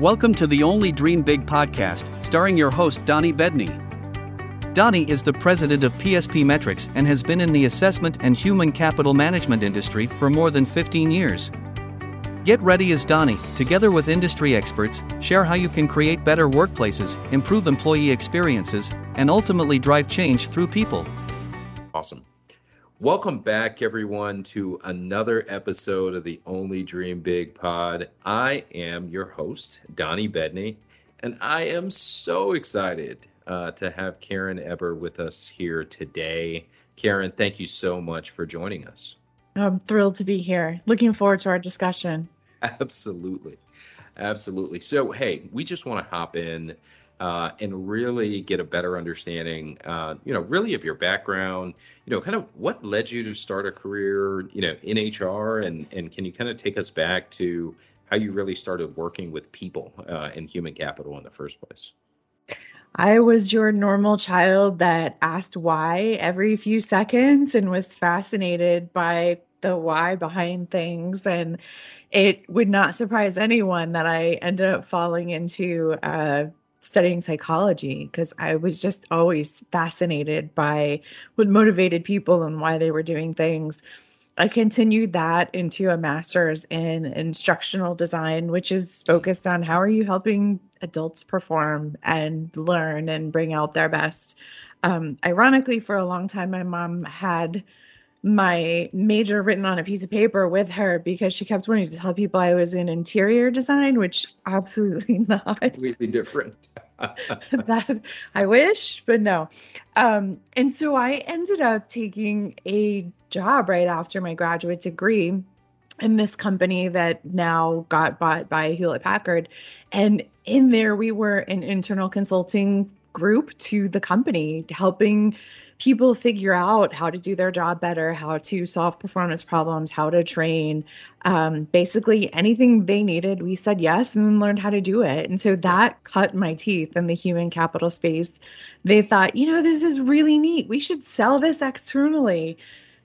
Welcome to the Only Dream Big podcast, starring your host, Donnie Bedney. Donnie is the president of PSP Metrics and has been in the assessment and human capital management industry for more than 15 years. Get ready as Donnie, together with industry experts, share how you can create better workplaces, improve employee experiences, and ultimately drive change through people. Awesome. Welcome back, everyone, to another episode of the Only Dream Big Pod. I am your host, Donnie Bedney, and I am so excited uh, to have Karen Eber with us here today. Karen, thank you so much for joining us. I'm thrilled to be here. Looking forward to our discussion. Absolutely. Absolutely. So, hey, we just want to hop in uh, and really get a better understanding, uh, you know, really of your background, you know, kind of what led you to start a career, you know, in HR, and and can you kind of take us back to how you really started working with people uh, in human capital in the first place? I was your normal child that asked why every few seconds and was fascinated by the why behind things and it would not surprise anyone that I ended up falling into uh, studying psychology because I was just always fascinated by what motivated people and why they were doing things. I continued that into a master's in instructional design, which is focused on how are you helping adults perform and learn and bring out their best. Um, ironically, for a long time, my mom had my major written on a piece of paper with her because she kept wanting to tell people I was in interior design, which absolutely not. Completely different. that I wish, but no. Um, and so I ended up taking a job right after my graduate degree in this company that now got bought by Hewlett Packard. And in there, we were an internal consulting group to the company, helping people figure out how to do their job better, how to solve performance problems, how to train. Um, basically, anything they needed, we said yes and then learned how to do it. And so that cut my teeth in the human capital space. They thought, you know, this is really neat. We should sell this externally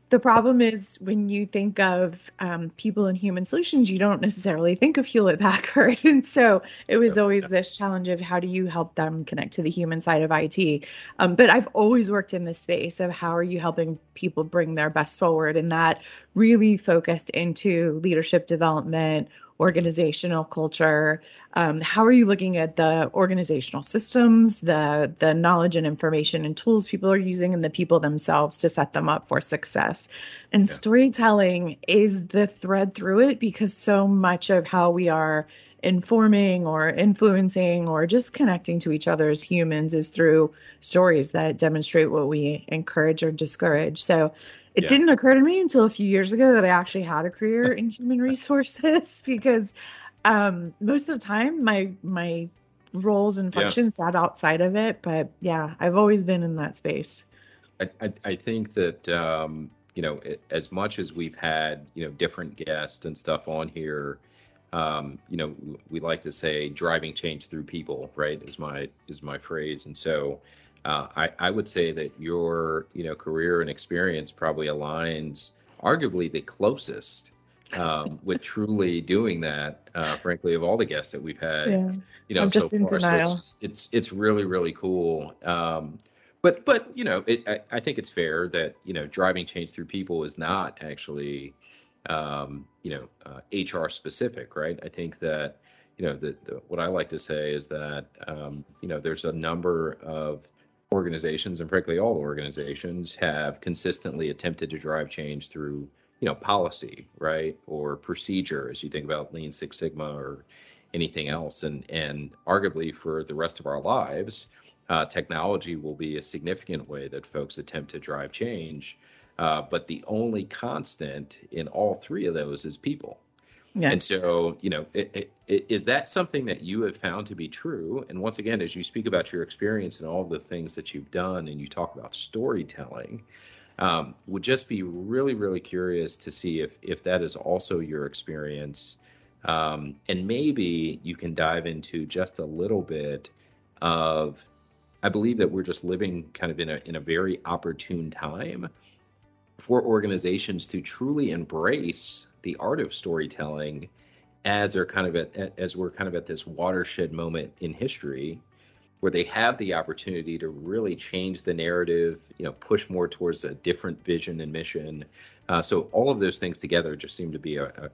the problem is when you think of um, people in human solutions, you don't necessarily think of Hewlett Packard. And so it was always this challenge of how do you help them connect to the human side of IT. Um, but I've always worked in this space of how are you helping people bring their best forward. And that really focused into leadership development, organizational culture. Um, how are you looking at the organizational systems the the knowledge and information and tools people are using and the people themselves to set them up for success? And yeah. storytelling is the thread through it because so much of how we are informing or influencing or just connecting to each other as humans is through stories that demonstrate what we encourage or discourage. So it yeah. didn't occur to me until a few years ago that I actually had a career in human resources because um, most of the time my my roles and functions yeah. sat outside of it. But yeah, I've always been in that space. I, I, I think that um, you know as much as we've had you know different guests and stuff on here. Um, you know, we like to say driving change through people, right? Is my is my phrase, and so uh, I, I would say that your you know career and experience probably aligns arguably the closest um, with truly doing that. Uh, frankly, of all the guests that we've had, yeah. you know, I'm so far, so it's, it's, it's really really cool. Um, but but you know, it, I, I, think it's fair that you know driving change through people is not actually um, you know uh, HR specific, right? I think that you know the, the, what I like to say is that um, you know there's a number of organizations and frankly all organizations have consistently attempted to drive change through you know policy right or procedure as you think about lean six sigma or anything else. And and arguably for the rest of our lives uh, technology will be a significant way that folks attempt to drive change. Uh, but the only constant in all three of those is people yeah. And so, you know, it, it, is that something that you have found to be true? And once again, as you speak about your experience and all the things that you've done, and you talk about storytelling, um, would just be really, really curious to see if if that is also your experience, um, and maybe you can dive into just a little bit of. I believe that we're just living kind of in a in a very opportune time for organizations to truly embrace the art of storytelling as they're kind of at, as we're kind of at this watershed moment in history where they have the opportunity to really change the narrative, you know, push more towards a different vision and mission. Uh, so all of those things together just seem to be a, a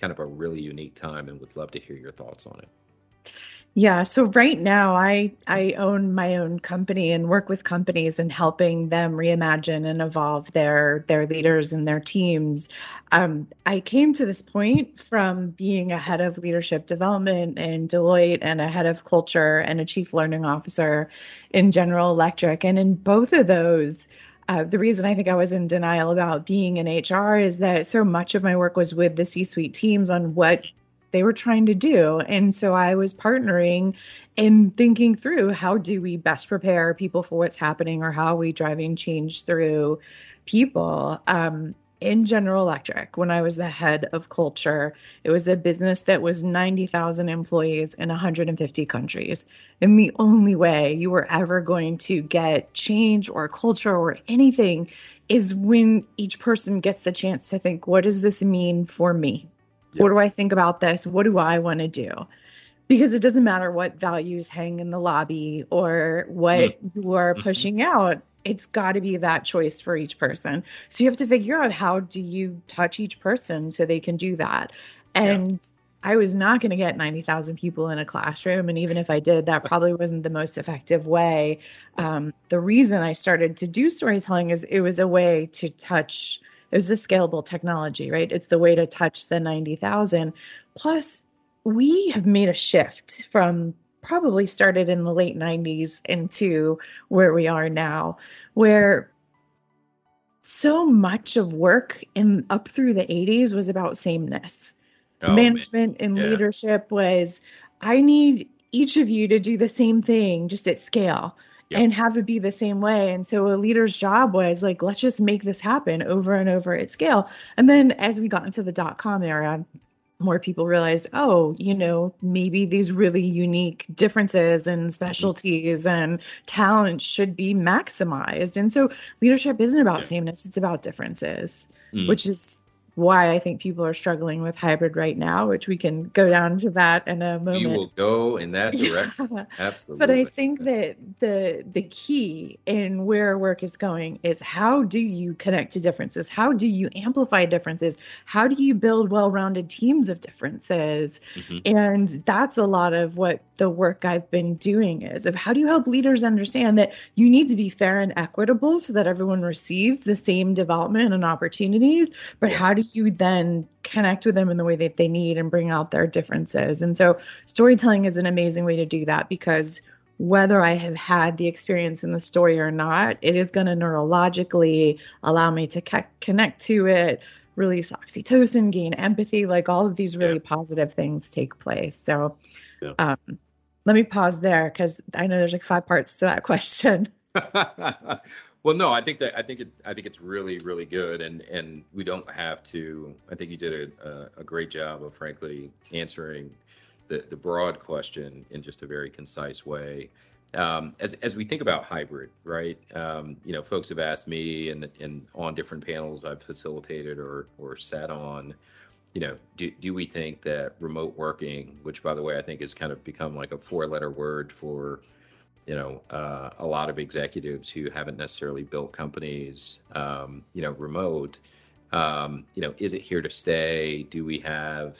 kind of a really unique time, and would love to hear your thoughts on it. Yeah, so right now I I own my own company and work with companies and helping them reimagine and evolve their their leaders and their teams. Um, I came to this point from being a head of leadership development in Deloitte and a head of culture and a chief learning officer in General Electric, and in both of those. Uh, the reason I think I was in denial about being in HR is that so much of my work was with the C suite teams on what they were trying to do. And so I was partnering and thinking through how do we best prepare people for what's happening or how are we driving change through people. Um, in General Electric, when I was the head of culture, it was a business that was 90,000 employees in 150 countries. And the only way you were ever going to get change or culture or anything is when each person gets the chance to think, what does this mean for me? What do I think about this? What do I want to do? Because it doesn't matter what values hang in the lobby or what mm. you are mm-hmm. pushing out. It's got to be that choice for each person. So you have to figure out how do you touch each person so they can do that. And yeah. I was not going to get 90,000 people in a classroom. And even if I did, that probably wasn't the most effective way. Um, the reason I started to do storytelling is it was a way to touch it was the scalable technology, right? It's the way to touch the 90,000. Plus, we have made a shift from probably started in the late 90s into where we are now, where so much of work in up through the 80s was about sameness. Oh, Management man. and yeah. leadership was I need each of you to do the same thing just at scale yep. and have it be the same way. And so a leader's job was like, let's just make this happen over and over at scale. And then as we got into the dot com era, more people realized, oh, you know, maybe these really unique differences and specialties mm-hmm. and talent should be maximized. And so leadership isn't about yeah. sameness, it's about differences, mm. which is why I think people are struggling with hybrid right now, which we can go down to that in a moment. We will go in that direction. Yeah. Absolutely. But I think that the the key in where work is going is how do you connect to differences? How do you amplify differences? How do you build well-rounded teams of differences? Mm-hmm. And that's a lot of what the work I've been doing is of how do you help leaders understand that you need to be fair and equitable so that everyone receives the same development and opportunities, but how do you then connect with them in the way that they need and bring out their differences? And so storytelling is an amazing way to do that because whether I have had the experience in the story or not, it is going to neurologically allow me to connect to it, release oxytocin, gain empathy, like all of these really yeah. positive things take place. So, yeah. um, let me pause there because I know there's like five parts to that question. Well, no, I think that I think it I think it's really really good, and and we don't have to. I think you did a a, great job of frankly answering the the broad question in just a very concise way. Um, as as we think about hybrid, right? Um, you know, folks have asked me, and and on different panels I've facilitated or or sat on. You know, do do we think that remote working, which by the way I think has kind of become like a four letter word for you know, uh, a lot of executives who haven't necessarily built companies, um, you know, remote. Um, you know, is it here to stay? Do we have,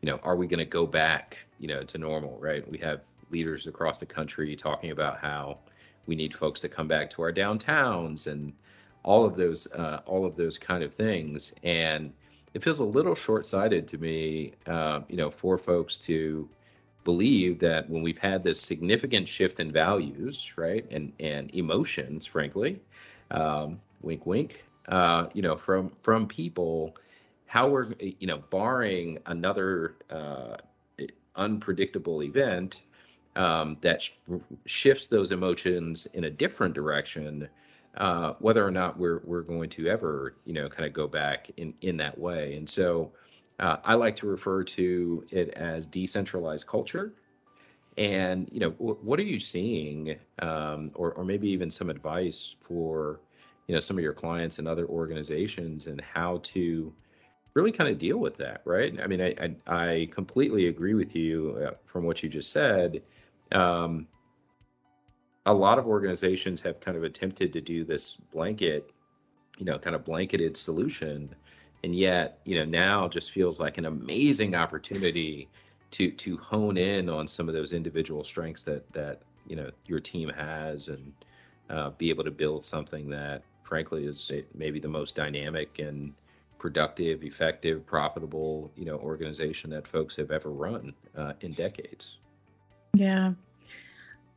you know, are we going to go back, you know, to normal? Right? We have leaders across the country talking about how we need folks to come back to our downtowns and all of those, uh, all of those kind of things. And it feels a little short-sighted to me, uh, you know, for folks to believe that when we've had this significant shift in values, right, and and emotions, frankly, um, wink, wink, uh, you know, from from people, how we're, you know, barring another uh, unpredictable event um, that sh- shifts those emotions in a different direction. Uh, whether or not we're we're going to ever, you know, kind of go back in in that way, and so uh, I like to refer to it as decentralized culture. And you know, w- what are you seeing, um, or or maybe even some advice for you know some of your clients and other organizations and how to really kind of deal with that, right? I mean, I I, I completely agree with you uh, from what you just said. Um, a lot of organizations have kind of attempted to do this blanket, you know, kind of blanketed solution, and yet, you know, now just feels like an amazing opportunity to to hone in on some of those individual strengths that that you know your team has and uh, be able to build something that frankly is maybe the most dynamic and productive effective profitable you know organization that folks have ever run uh, in decades. Yeah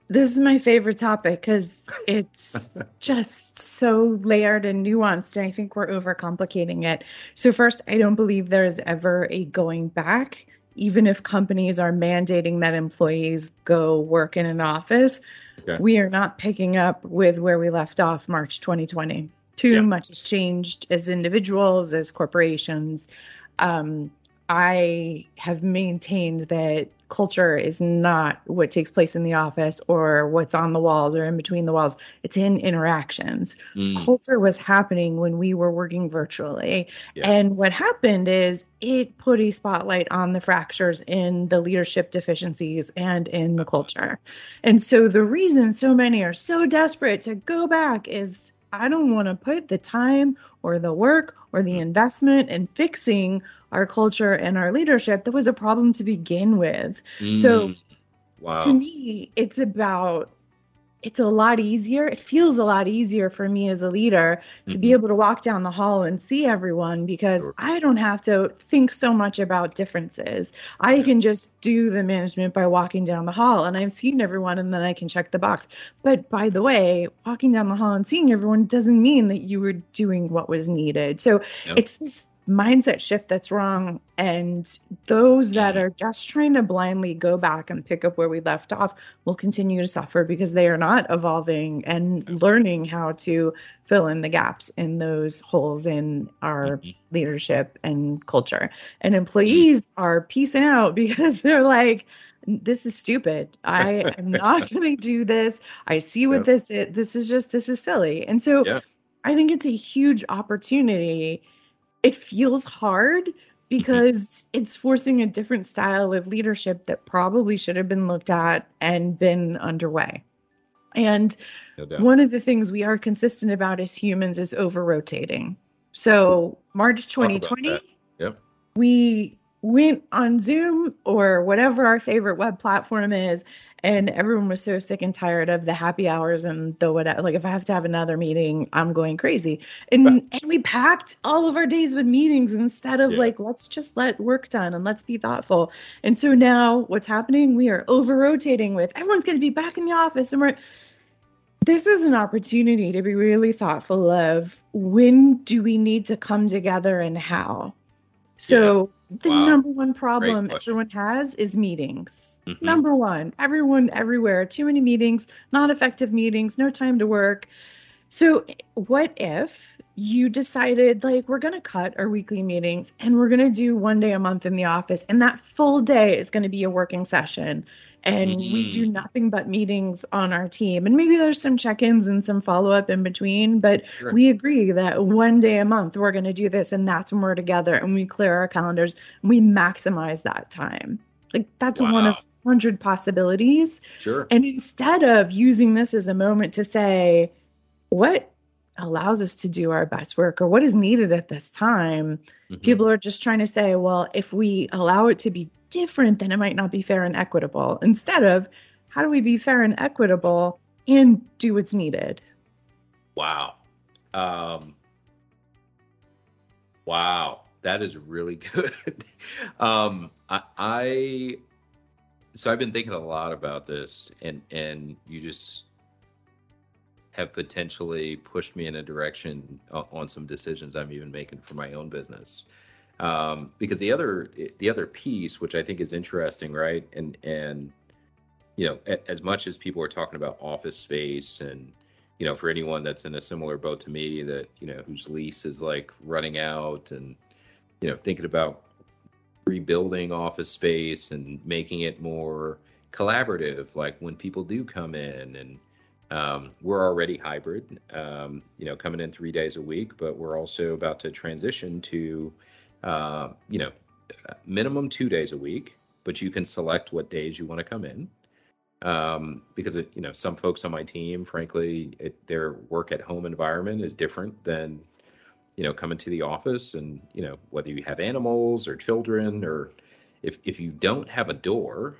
this is my favorite topic because it's just so layered and nuanced and i think we're overcomplicating it so first i don't believe there's ever a going back even if companies are mandating that employees go work in an office, okay. we are not picking up with where we left off March 2020. Too yeah. much has changed as individuals, as corporations. Um, I have maintained that culture is not what takes place in the office or what's on the walls or in between the walls. It's in interactions. Mm. Culture was happening when we were working virtually. Yeah. And what happened is it put a spotlight on the fractures in the leadership deficiencies and in the culture. And so the reason so many are so desperate to go back is I don't want to put the time or the work or the investment in fixing our culture and our leadership that was a problem to begin with. Mm. So wow. to me, it's about it's a lot easier. It feels a lot easier for me as a leader to mm-hmm. be able to walk down the hall and see everyone because sure. I don't have to think so much about differences. I yeah. can just do the management by walking down the hall and I've seen everyone and then I can check the box. But by the way, walking down the hall and seeing everyone doesn't mean that you were doing what was needed. So yep. it's this mindset shift that's wrong. And those that mm. are just trying to blindly go back and pick up where we left off will continue to suffer because they are not evolving and learning how to fill in the gaps in those holes in our mm-hmm. leadership and culture. And employees mm-hmm. are piecing out because they're like, this is stupid. I am not going to do this. I see what yep. this is. This is just, this is silly. And so yep. I think it's a huge opportunity it feels hard mm-hmm. because it's forcing a different style of leadership that probably should have been looked at and been underway. And no one of the things we are consistent about as humans is over rotating. So, March 2020, yep. we went on Zoom or whatever our favorite web platform is, and everyone was so sick and tired of the happy hours and the what like if i have to have another meeting i'm going crazy and right. and we packed all of our days with meetings instead of yeah. like let's just let work done and let's be thoughtful and so now what's happening we are over rotating with everyone's going to be back in the office and we're this is an opportunity to be really thoughtful of when do we need to come together and how so. The wow. number one problem everyone has is meetings Mm-hmm. Number one, everyone everywhere, too many meetings, not effective meetings, no time to work. So, what if you decided, like, we're going to cut our weekly meetings and we're going to do one day a month in the office, and that full day is going to be a working session, and mm-hmm. we do mm-hmm. nothing but meetings on our team? And maybe there's some check ins and some follow up in between, but sure. we agree that one day a month we're going to do this, and that's when we're together and we clear our calendars and we maximize that time. Like, that's wow. one of hundred possibilities. Sure. And instead of using this as a moment to say, what allows us to do our best work or what is needed at this time, mm-hmm. people are just trying to say, well, if we allow it to be different, then it might not be fair and equitable. Instead of, how do we be fair and equitable and do what's needed? Wow. Um, wow. That is really good. um, I, I so I've been thinking a lot about this, and and you just have potentially pushed me in a direction on some decisions I'm even making for my own business. Um, because the other the other piece, which I think is interesting, right, and and you know, as much as people are talking about office space and you know, for anyone that's in a similar boat to me that, you know, whose lease is like running out and, you know, thinking about rebuilding office space and making it more collaborative like when people do come in and um, we're already hybrid um, you know coming in three days a week but we're also about to transition to uh, you know, minimum two days a week, but you can select what days you want to come in. Um, because it, you know, some folks on my team, frankly, it, their work at home environment is different than, you know, coming to the office. And you know, whether you have animals or children, or if if you don't have a door,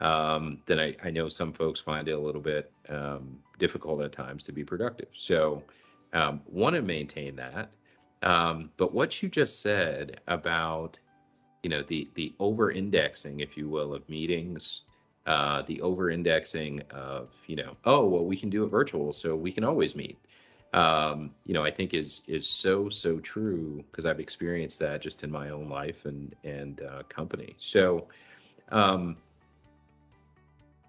um, then I, I know some folks find it a little bit um, difficult at times to be productive. So, um, want to maintain that. Um, but what you just said about you know the the over indexing if you will of meetings uh, the over indexing of you know oh well we can do it virtual so we can always meet um, you know i think is is so so true because i've experienced that just in my own life and and uh, company so um,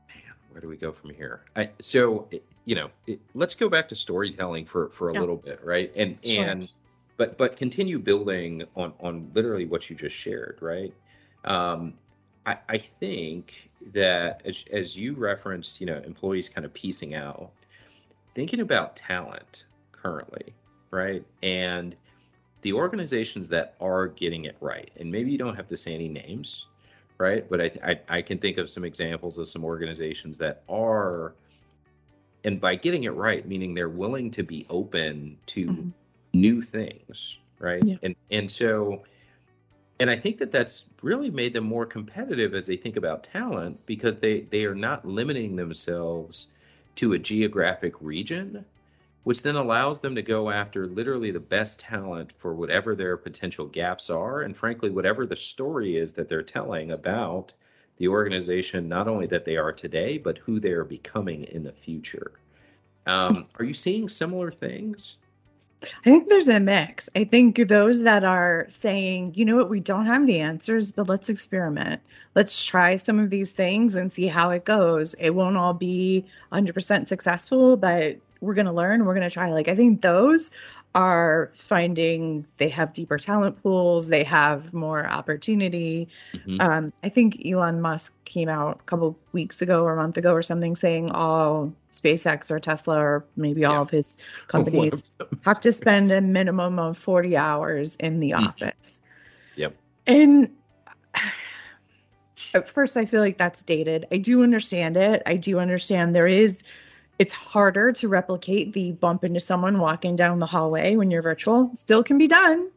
man where do we go from here I, so you know it, let's go back to storytelling for for a yeah. little bit right and sure. and but but continue building on on literally what you just shared, right? Um, I, I think that as as you referenced, you know, employees kind of piecing out, thinking about talent currently, right? And the organizations that are getting it right, and maybe you don't have to say any names, right? But I, I, I, can think of some examples of some organizations that are, and by getting it right, meaning they're willing to be open to mm-hmm new things, right? Yeah. And and so and I think that that's really made them more competitive as they think about talent because they they are not limiting themselves to a geographic region, which then allows them to go after literally the best talent for whatever their potential gaps are and frankly whatever the story is that they're telling about the organization not only that they are today but who they are becoming in the future. Um, are you seeing similar things? I think there's a mix. I think those that are saying, you know what, we don't have the answers, but let's experiment. Let's try some of these things and see how it goes. It won't all be 100% successful, but we're going to learn. We're going to try. Like, I think those are finding they have deeper talent pools, they have more opportunity. Mm-hmm. Um, I think Elon Musk came out a couple weeks ago or a month ago or something saying all SpaceX or Tesla or maybe all yeah. of his companies have to spend a minimum of 40 hours in the mm-hmm. office. Yep. And at first, I feel like that's dated. I do understand it. I do understand there is it's harder to replicate the bump into someone walking down the hallway when you're virtual. Still can be done.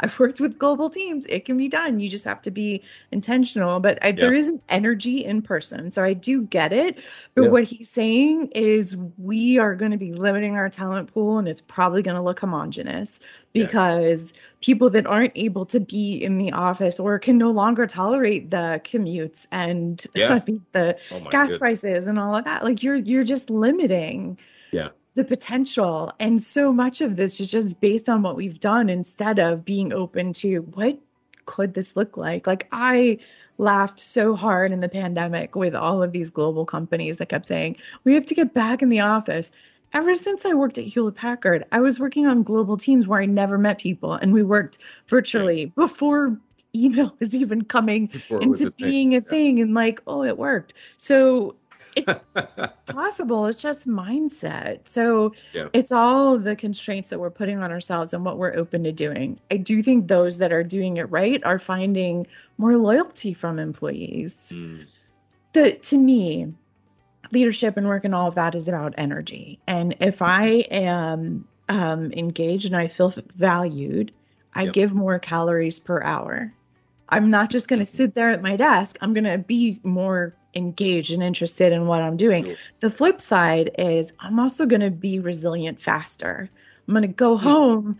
I've worked with global teams. It can be done. You just have to be intentional. But uh, I, yeah. there is an energy in person. So I do get it. But yeah. what he's saying is we are going to be limiting our talent pool and it's probably going to look homogenous because yeah. people that aren't able to be in the office or can no longer tolerate the commutes and the oh gas goodness. prices and all of that like you're you're just limiting yeah the potential and so much of this is just based on what we've done instead of being open to what could this look like like i laughed so hard in the pandemic with all of these global companies that kept saying we have to get back in the office ever since I worked at Hewlett Packard, I was working on global teams where I never met people and we worked virtually okay. before email was even coming before into a being thing. a thing and like, oh, it worked. So it's possible. It's just mindset. So yeah. it's all the constraints that we're putting on ourselves and what we're open to doing. I do think those that are doing it right are finding more loyalty from employees. Mm. The, to me, leadership and work and all of that is about energy. And if I am um, engaged and I feel valued, I yep. give more calories per hour. I'm not just going to sit there at my desk. I'm going to be more engaged and interested in what I'm doing. Sure. The flip side is I'm also going to be resilient faster. I'm going to go home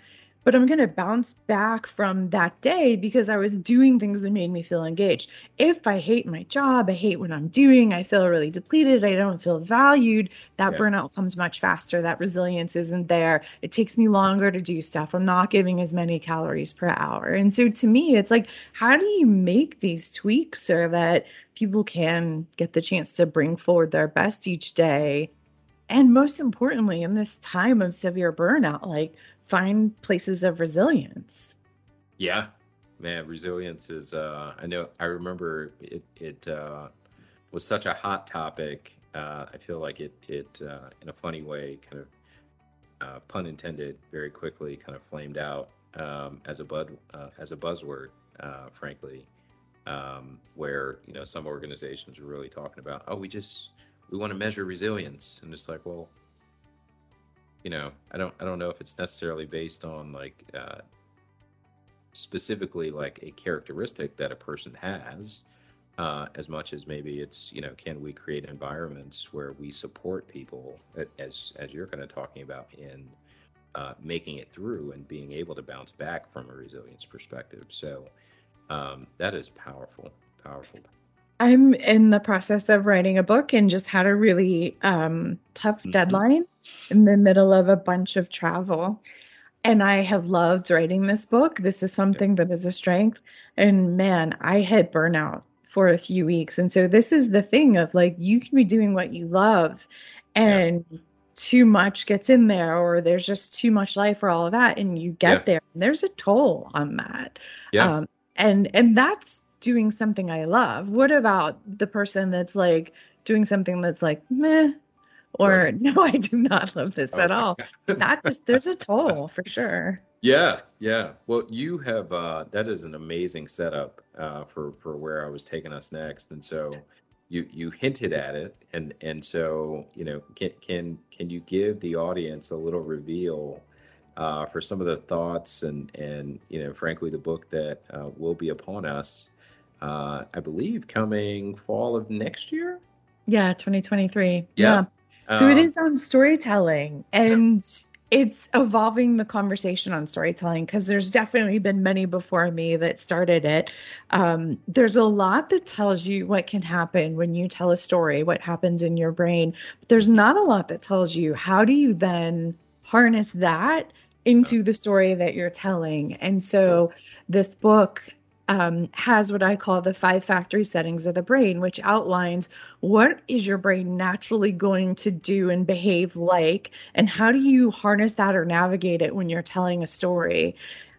but I'm going to bounce back from that day because I was doing things that made me feel engaged. If I hate my job, I hate what I'm doing, I feel really depleted, I don't feel valued, that yeah. burnout comes much faster. That resilience isn't there. It takes me longer to do stuff. I'm not giving as many calories per hour. And so to me, it's like, how do you make these tweaks so that people can get the chance to bring forward their best each day? And most importantly, in this time of severe burnout, like find places of resilience. Yeah, man, resilience is. Uh, I know. I remember it. It uh, was such a hot topic. Uh, I feel like it. It uh, in a funny way, kind of uh, pun intended, very quickly, kind of flamed out um, as a bud uh, as a buzzword, uh, frankly, um, where you know some organizations are really talking about, oh, we just we want to measure resilience, and it's like, well, you know, I don't I don't know if it's necessarily based on like uh, specifically like a characteristic that a person has. Uh, as much as maybe it's you know can we create environments where we support people as as you're kind of talking about in uh, making it through and being able to bounce back from a resilience perspective. So um, that is powerful, powerful. I'm in the process of writing a book and just had a really um, tough mm-hmm. deadline in the middle of a bunch of travel. And I have loved writing this book. This is something that is a strength. And man, I hit burnout for a few weeks. And so this is the thing of like, you can be doing what you love and yeah too much gets in there or there's just too much life for all of that and you get yeah. there and there's a toll on that yeah. Um, and and that's doing something i love. What about the person that's like doing something that's like meh? Or no i do not love this oh, at all. That just there's a toll for sure. Yeah yeah. Well you have uh that is an amazing setup uh for for where i was taking us next. And so you you hinted at it. And and so you know can can can you give the audience a little reveal uh, for some of the thoughts and and you know frankly the book that uh, will be upon us uh, I believe coming fall of next year yeah 2023 yeah, yeah. so it um, is on storytelling and it's evolving the conversation on storytelling because there's definitely been many before me that started it. Um, there's a lot that tells you what can happen when you tell a story, what happens in your brain. But there's not a lot that tells you how do you then harness that into the story that you're telling. And so this book um, has what I call the five factory settings of the brain, which outlines what is your brain naturally going to do and behave like, and how do you harness that or navigate it when you're telling a story.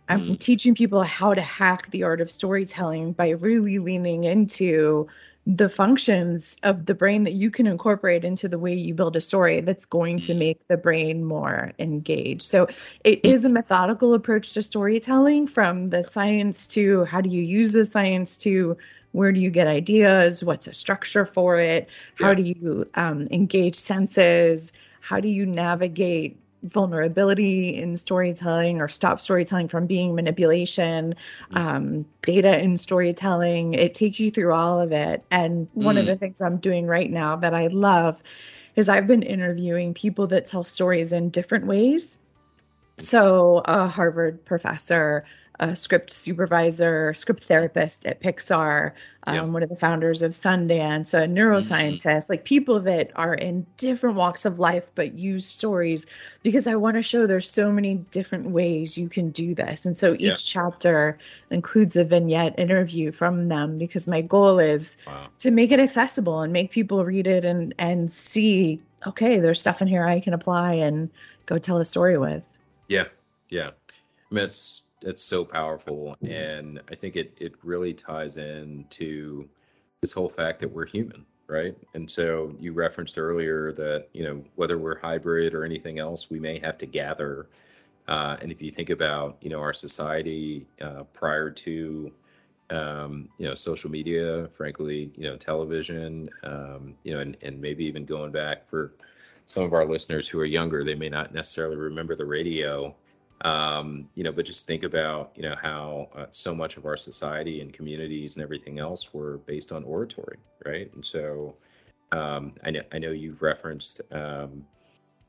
I'm mm. teaching people how to hack the art of storytelling by really leaning into the functions of the brain that you can incorporate into the way you build a story that's going to mm. make the brain more engaged. So it mm. a methodical approach to storytelling from the science to how do you use the science to where do you get ideas? What's a structure for it? How do you um, engage senses? How do you navigate vulnerability in storytelling or stop storytelling from being manipulation, mm. um, data in storytelling. It takes you through all of it. And one mm. of the things I'm doing right now that I love is I've been interviewing people that tell stories in different ways. So, a Harvard professor a script supervisor, script therapist at Pixar, um, yep. one of the founders of Sundance, a neuroscientist, mm-hmm. like people that are in different walks of life but use stories because I want to show there's so many different ways you can do this. And so each yeah. chapter includes a vignette interview from them because my goal is wow. to make it accessible and make people read it and and see, okay, there's stuff in here I can apply and go tell a story with. Yeah. Yeah. I mean, it's it's so powerful, and I think it it really ties in to this whole fact that we're human, right? And so you referenced earlier that you know whether we're hybrid or anything else, we may have to gather. Uh, and if you think about you know our society uh, prior to um, you know social media, frankly, you know television, um, you know, and, and maybe even going back for some of our listeners who are younger, they may not necessarily remember the radio. Um, you know, but just think about, you know, how uh, so much of our society and communities and everything else were based on oratory, right? And so um, I know I know you've referenced, um,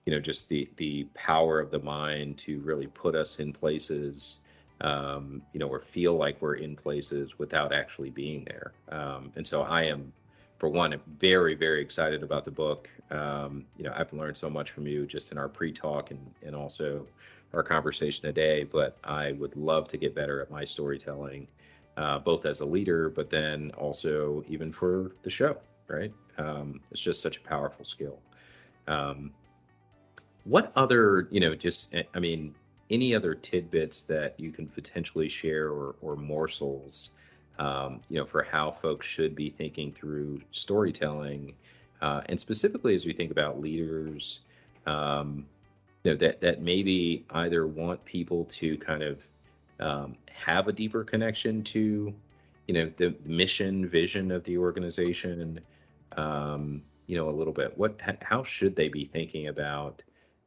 you know, just the the power of the mind to really put us in places, um, you know, or feel like we're in places without actually being there. Um, and so I am, for one, very very excited about the book. Um, you know, I've learned so much from you just in our pre-talk and and also our conversation today, but I would love to get better at my storytelling, uh, both as a leader, but then also even for the show, right? Um, it's just such a powerful skill. Um, what other, you know, just, I mean, any other tidbits that you can potentially share or, or morsels, um, you know, for how folks should be thinking through storytelling, uh, and specifically as we think about leaders, um, you know that that maybe either want people to kind of um, have a deeper connection to, you know, the mission, vision of the organization, um, you know, a little bit. What, how should they be thinking about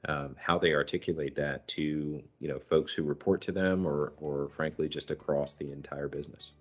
um, how they articulate that to, you know, folks who report to them, or, or frankly, just across the entire business?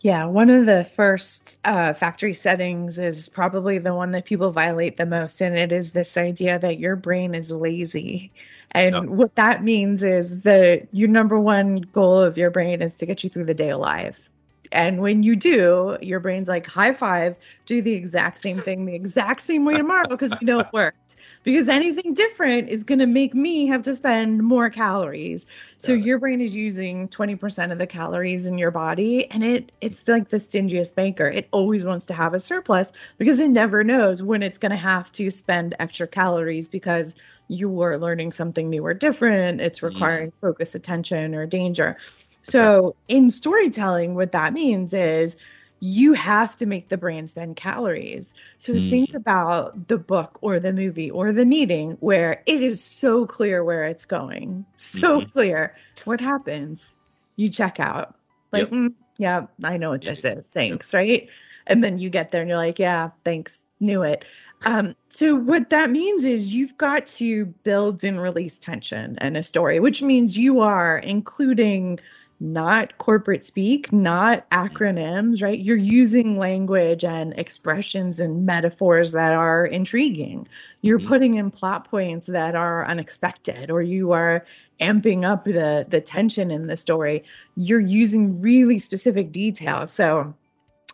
Yeah, one of the first uh, factory settings is probably the one that people violate the most, and it is this idea that your brain is lazy. And oh. what that means is that your number one goal of your brain is to get you through the day alive. And when you do, your brain's like, high five, do the exact same thing the exact same way tomorrow because we know it worked because anything different is going to make me have to spend more calories. So your brain is using 20% of the calories in your body and it it's like the stingiest banker. It always wants to have a surplus because it never knows when it's going to have to spend extra calories because you are learning something new or different, it's requiring focus, attention or danger. So in storytelling what that means is you have to make the brain spend calories. So mm. think about the book or the movie or the meeting where it is so clear where it's going, so mm-hmm. clear. What happens? You check out. Like, yep. mm, yeah, I know what this is. Thanks, yep. right? And then you get there and you're like, yeah, thanks, knew it. Um, so what that means is you've got to build and release tension in a story, which means you are including not corporate speak, not acronyms, right? You're using language and expressions and metaphors that are intriguing. You're mm-hmm. putting in plot points that are unexpected, or you are amping up the the tension in the story. You're using really specific details. So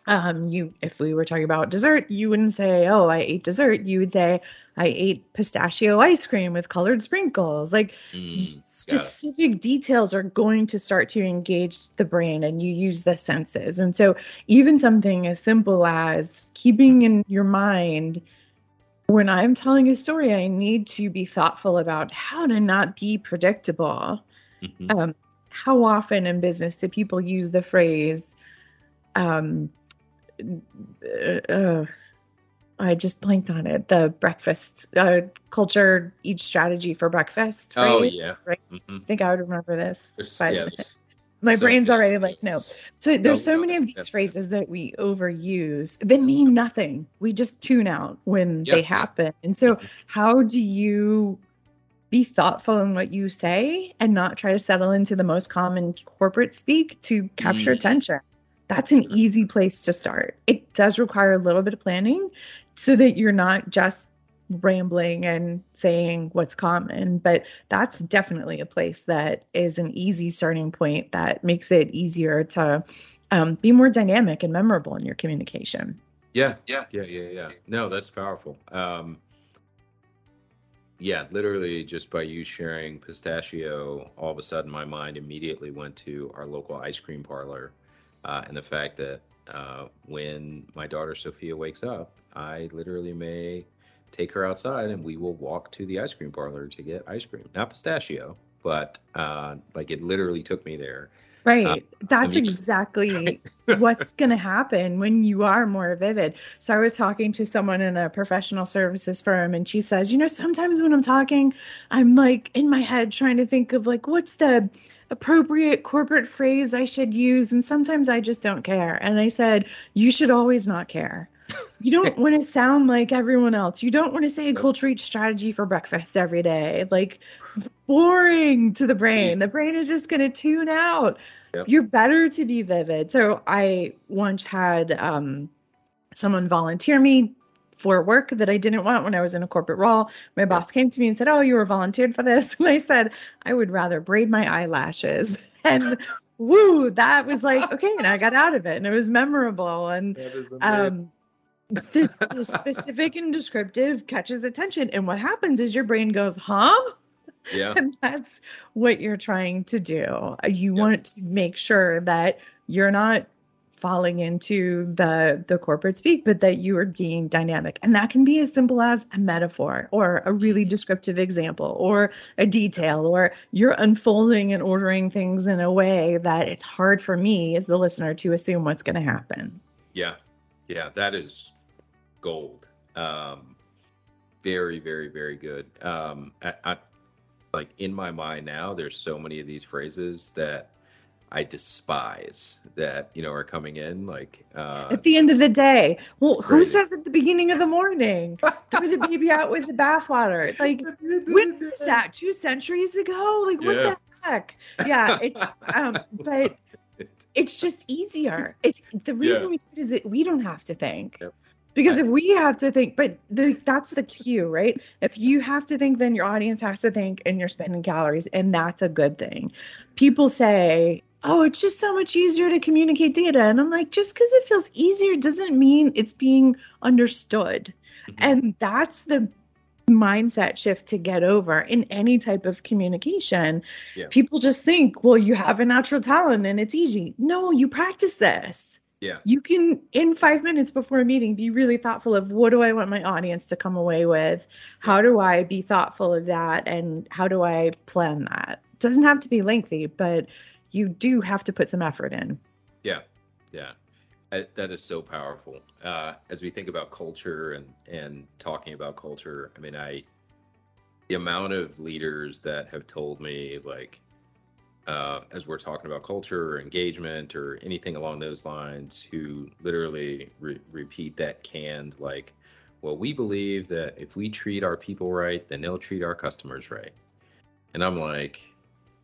um you if we were talking about dessert you wouldn't say oh i ate dessert. You would say i ate pistachio ice cream with colored sprinkles. Like mm, specific details are going to start to engage the brain and you use the senses. And so even something as simple as keeping in your mind when i'm telling a story i need to be thoughtful about how to not be predictable. Mm-hmm. um, how often in business do people use the phrase um, uh, I just blanked on it. The breakfast uh, culture, each strategy for breakfast. Oh, right? Oh yeah, right. Mm-hmm. I think I would remember this. Yeah, My so, brain's already like no. So there's so many of these phrases that we overuse that mean nothing. We just tune out when yep. they happen. And so, mm-hmm. how do you be thoughtful in what you say and not try to settle into the most common corporate speak to capture mm. attention? That's an easy place to start. It does require a little bit of planning so that you're not just rambling and saying what's common, but that's definitely a place that is an easy starting point that makes it easier to um, be more dynamic and memorable in your communication. Yeah, yeah, yeah, yeah, yeah. No, that's powerful. Um, yeah, literally just by you sharing pistachio, all of a sudden my mind immediately went to our local ice cream parlor uh, and the fact that uh, when my daughter Sophia wakes up, I literally may take her outside and we will walk to the ice cream parlor to get ice cream. Not pistachio, but uh, like it literally took me there. Right. Uh, That's I mean, exactly what's going to happen when you are more vivid. So I was talking to someone in a professional services firm and she says, "You know, sometimes when I'm talking, I'm like in my head trying to think of like what's the appropriate corporate phrase I should use. And sometimes I just don't care. And I said, You should always not care. You don't want to sound like everyone else. You don't want to say a culture each strategy for breakfast every day. Like boring to the brain. The brain is just going to tune out. Yep. You're better to be vivid. So I once had um, someone volunteer me for work that I didn't want when I was in a corporate role. My boss came to me and said, "Oh, you were volunteered for this," and I said, "I would rather braid my eyelashes." And woo, that was like okay, and I got out of it, and it was memorable. And um, the, the specific and descriptive catches attention, and what happens is your brain goes, "Huh." Yeah. And that's what you're trying to do. You yeah. want to make sure that you're not falling into the the corporate speak but that you are being dynamic. And that can be as simple as a metaphor or a really descriptive example or a detail or you're unfolding and ordering things in a way that it's hard for me as the listener to assume what's going to happen. Yeah. Yeah that is gold. Um very very very good. Um I, I like in my mind now, there's so many of these phrases that I despise that you know are coming in like uh, at the end of the day. Well, who says at the beginning of the morning throw the baby out with the bathwater? Like when was that? Two centuries ago? Like what yeah. the heck? Yeah, it's um, but it's just easier. It's the reason yeah. we do it is that we don't have to think. Yep. Because if we have to think, but the, that's the cue, right? If you have to think, then your audience has to think, and you're spending calories, and that's a good thing. People say, oh, it's just so much easier to communicate data. And I'm like, just because it feels easier doesn't mean it's being understood. Mm-hmm. And that's the mindset shift to get over in any type of communication. Yeah. People just think, well, you have a natural talent and it's easy. No, you practice this. Yeah. You can, in five minutes before a meeting, be really thoughtful of what do I want my audience to come away with? How do I be thoughtful of that? And how do I plan that? It doesn't have to be lengthy, but you do have to put some effort in. Yeah, yeah, I, that is so powerful. Uh, as we think about culture and and talking about culture, I mean, I the amount of leaders that have told me like uh, as we're talking about culture or engagement or anything along those lines, who literally re- repeat that canned like, well, we believe that if we treat our people right, then they'll treat our customers right. And I'm like,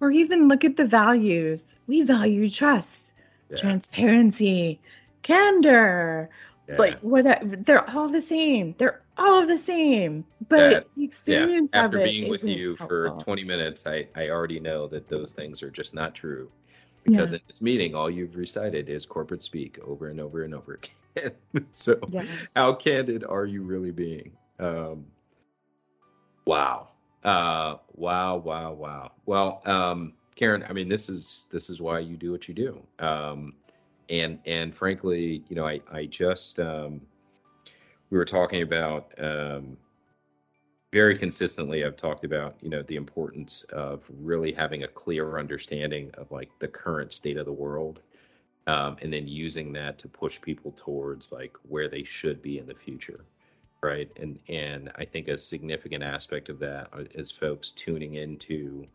or even look at the values. We value trust, yeah. transparency, candor. Yeah. Like what they're all the same. They're all the same. But that, the experience yeah. After of being with you helpful. for 20 minutes, I, I already know that those things are just not true. Because in this meeting, all you've recited is corporate speak over and over and over again. so, how candid are you really being? Um, wow. Uh, wow, wow, wow. Well, um, Karen, I mean, this is this is why you do what you do. Um, and and frankly, you know, I I just um, we were talking about um, very consistently. I've talked about you know the importance of really having a clear understanding of like the current state of the world. Um, and then using that to push people towards like where they should be in the future right? And and I think a significant aspect of that is folks tuning into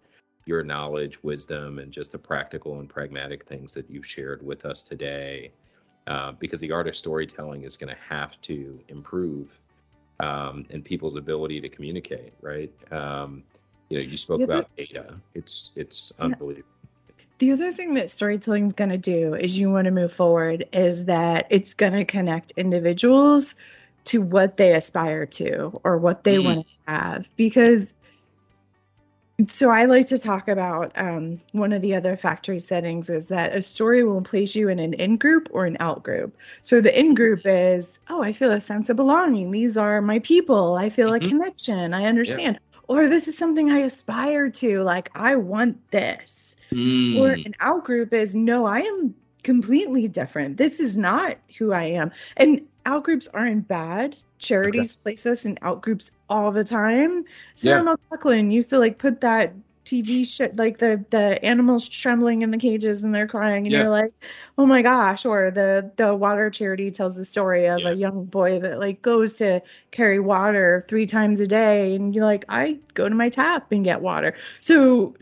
your knowledge, wisdom, and just the practical and pragmatic things that you've shared with us today. Uh, because the art of storytelling is going to have to improve um, in people's ability to communicate, right? Um, you know, you spoke yeah, about data. It's it's yeah. unbelievable. The other thing that storytelling is going to do is you want to move forward is that it's going to connect individuals to what they aspire to or what they mm-hmm. want to have because so I like to talk about um, one of the other factory settings is that a story will place you in an in group or an out group. So the in group is, oh, I feel a sense of belonging. These are my people. I feel mm-hmm. a connection. I understand. Yeah. Or this is something I aspire to. Like I want this. Mm. Or an out group is, no, I am completely different. This is not who I am. And outgroups aren't bad. Charities okay. place us in outgroups all the time. Sarah yeah. McLachlan used to like put that TV shit like the the animals trembling in the cages and they're crying and yeah. you're like, oh my gosh. Or the the water charity tells the story of yeah. a young boy that like goes to carry water three times a day and you're like, I go to my tap and get water. So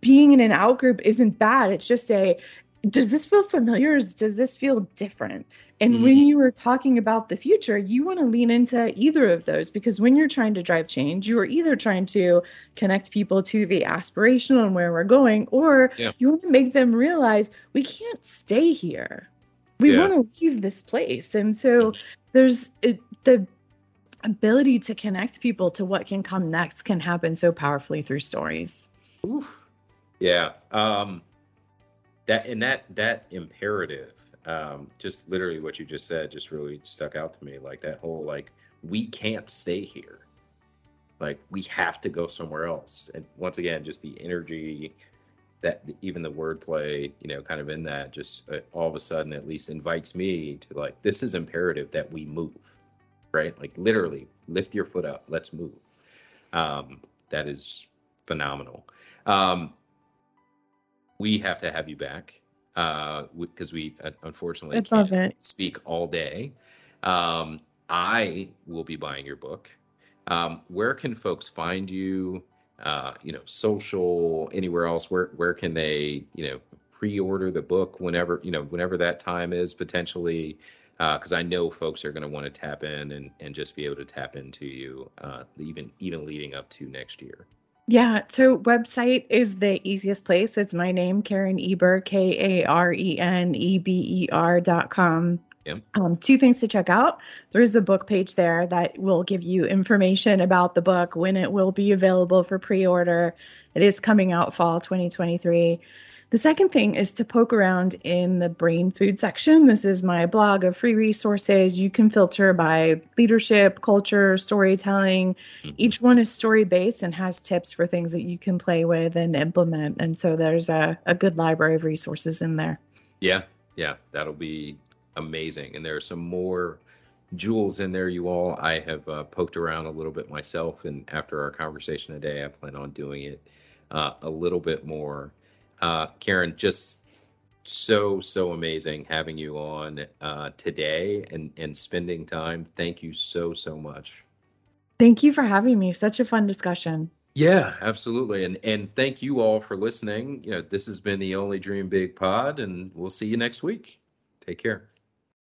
being in an outgroup isn't bad. It's just a does this feel familiar does this feel different? And mm-hmm. when you are talking about the future, you want to lean into either of those because when you're trying to drive change, you are either trying to connect people to the aspirational and where we're going, or yeah. you want to make them realize we can't stay here. We yeah. want to leave this place. And so there's it, the ability to connect people to what can come next can happen so powerfully through stories. Oof. Yeah. Um, that and that that imperative um, just literally what you just said just really stuck out to me like that whole like we can't stay here. Like we have to go somewhere else. And once again just the energy that even the wordplay you know kind of in that just uh, all of a sudden at least invites me to like this is imperative that we move right? Like literally lift your foot up. Let's move. Um, that is phenomenal. Um, we have to have you back because uh, we uh, unfortunately can't speak all day. Um, I will be buying your book. Um, where can folks find you? uh, you know, social, anywhere else? Where where can they, you know, pre-order the book whenever you know whenever that time is potentially? Because uh, I know folks are going to want to tap in and, and just be able to tap into you uh, even even leading up to next year. Yeah, so website is the easiest place. It's my name, Karen Eber, K A R E N E B E R dot com. Yep. Um, two things to check out. There's a book page there that will give you information about the book, when it will be available for pre order. It is coming out fall 2023. The second thing is to poke around in the brain food section. This is my blog of free resources. You can filter by leadership, culture, storytelling. Mm-hmm. Each one is story based and has tips for things that you can play with and implement. And so there's a, a good library of resources in there. Yeah, yeah, that'll be amazing. And there are some more jewels in there, you all. I have uh, poked around a little bit myself. And after our conversation today, I plan on doing it uh, a little bit more. Uh, Karen, just so so amazing having you on uh, today and and spending time. Thank you so so much. Thank you for having me. Such a fun discussion. Yeah, absolutely. And and thank you all for listening. You know, this has been the Only Dream Big Pod, and we'll see you next week. Take care.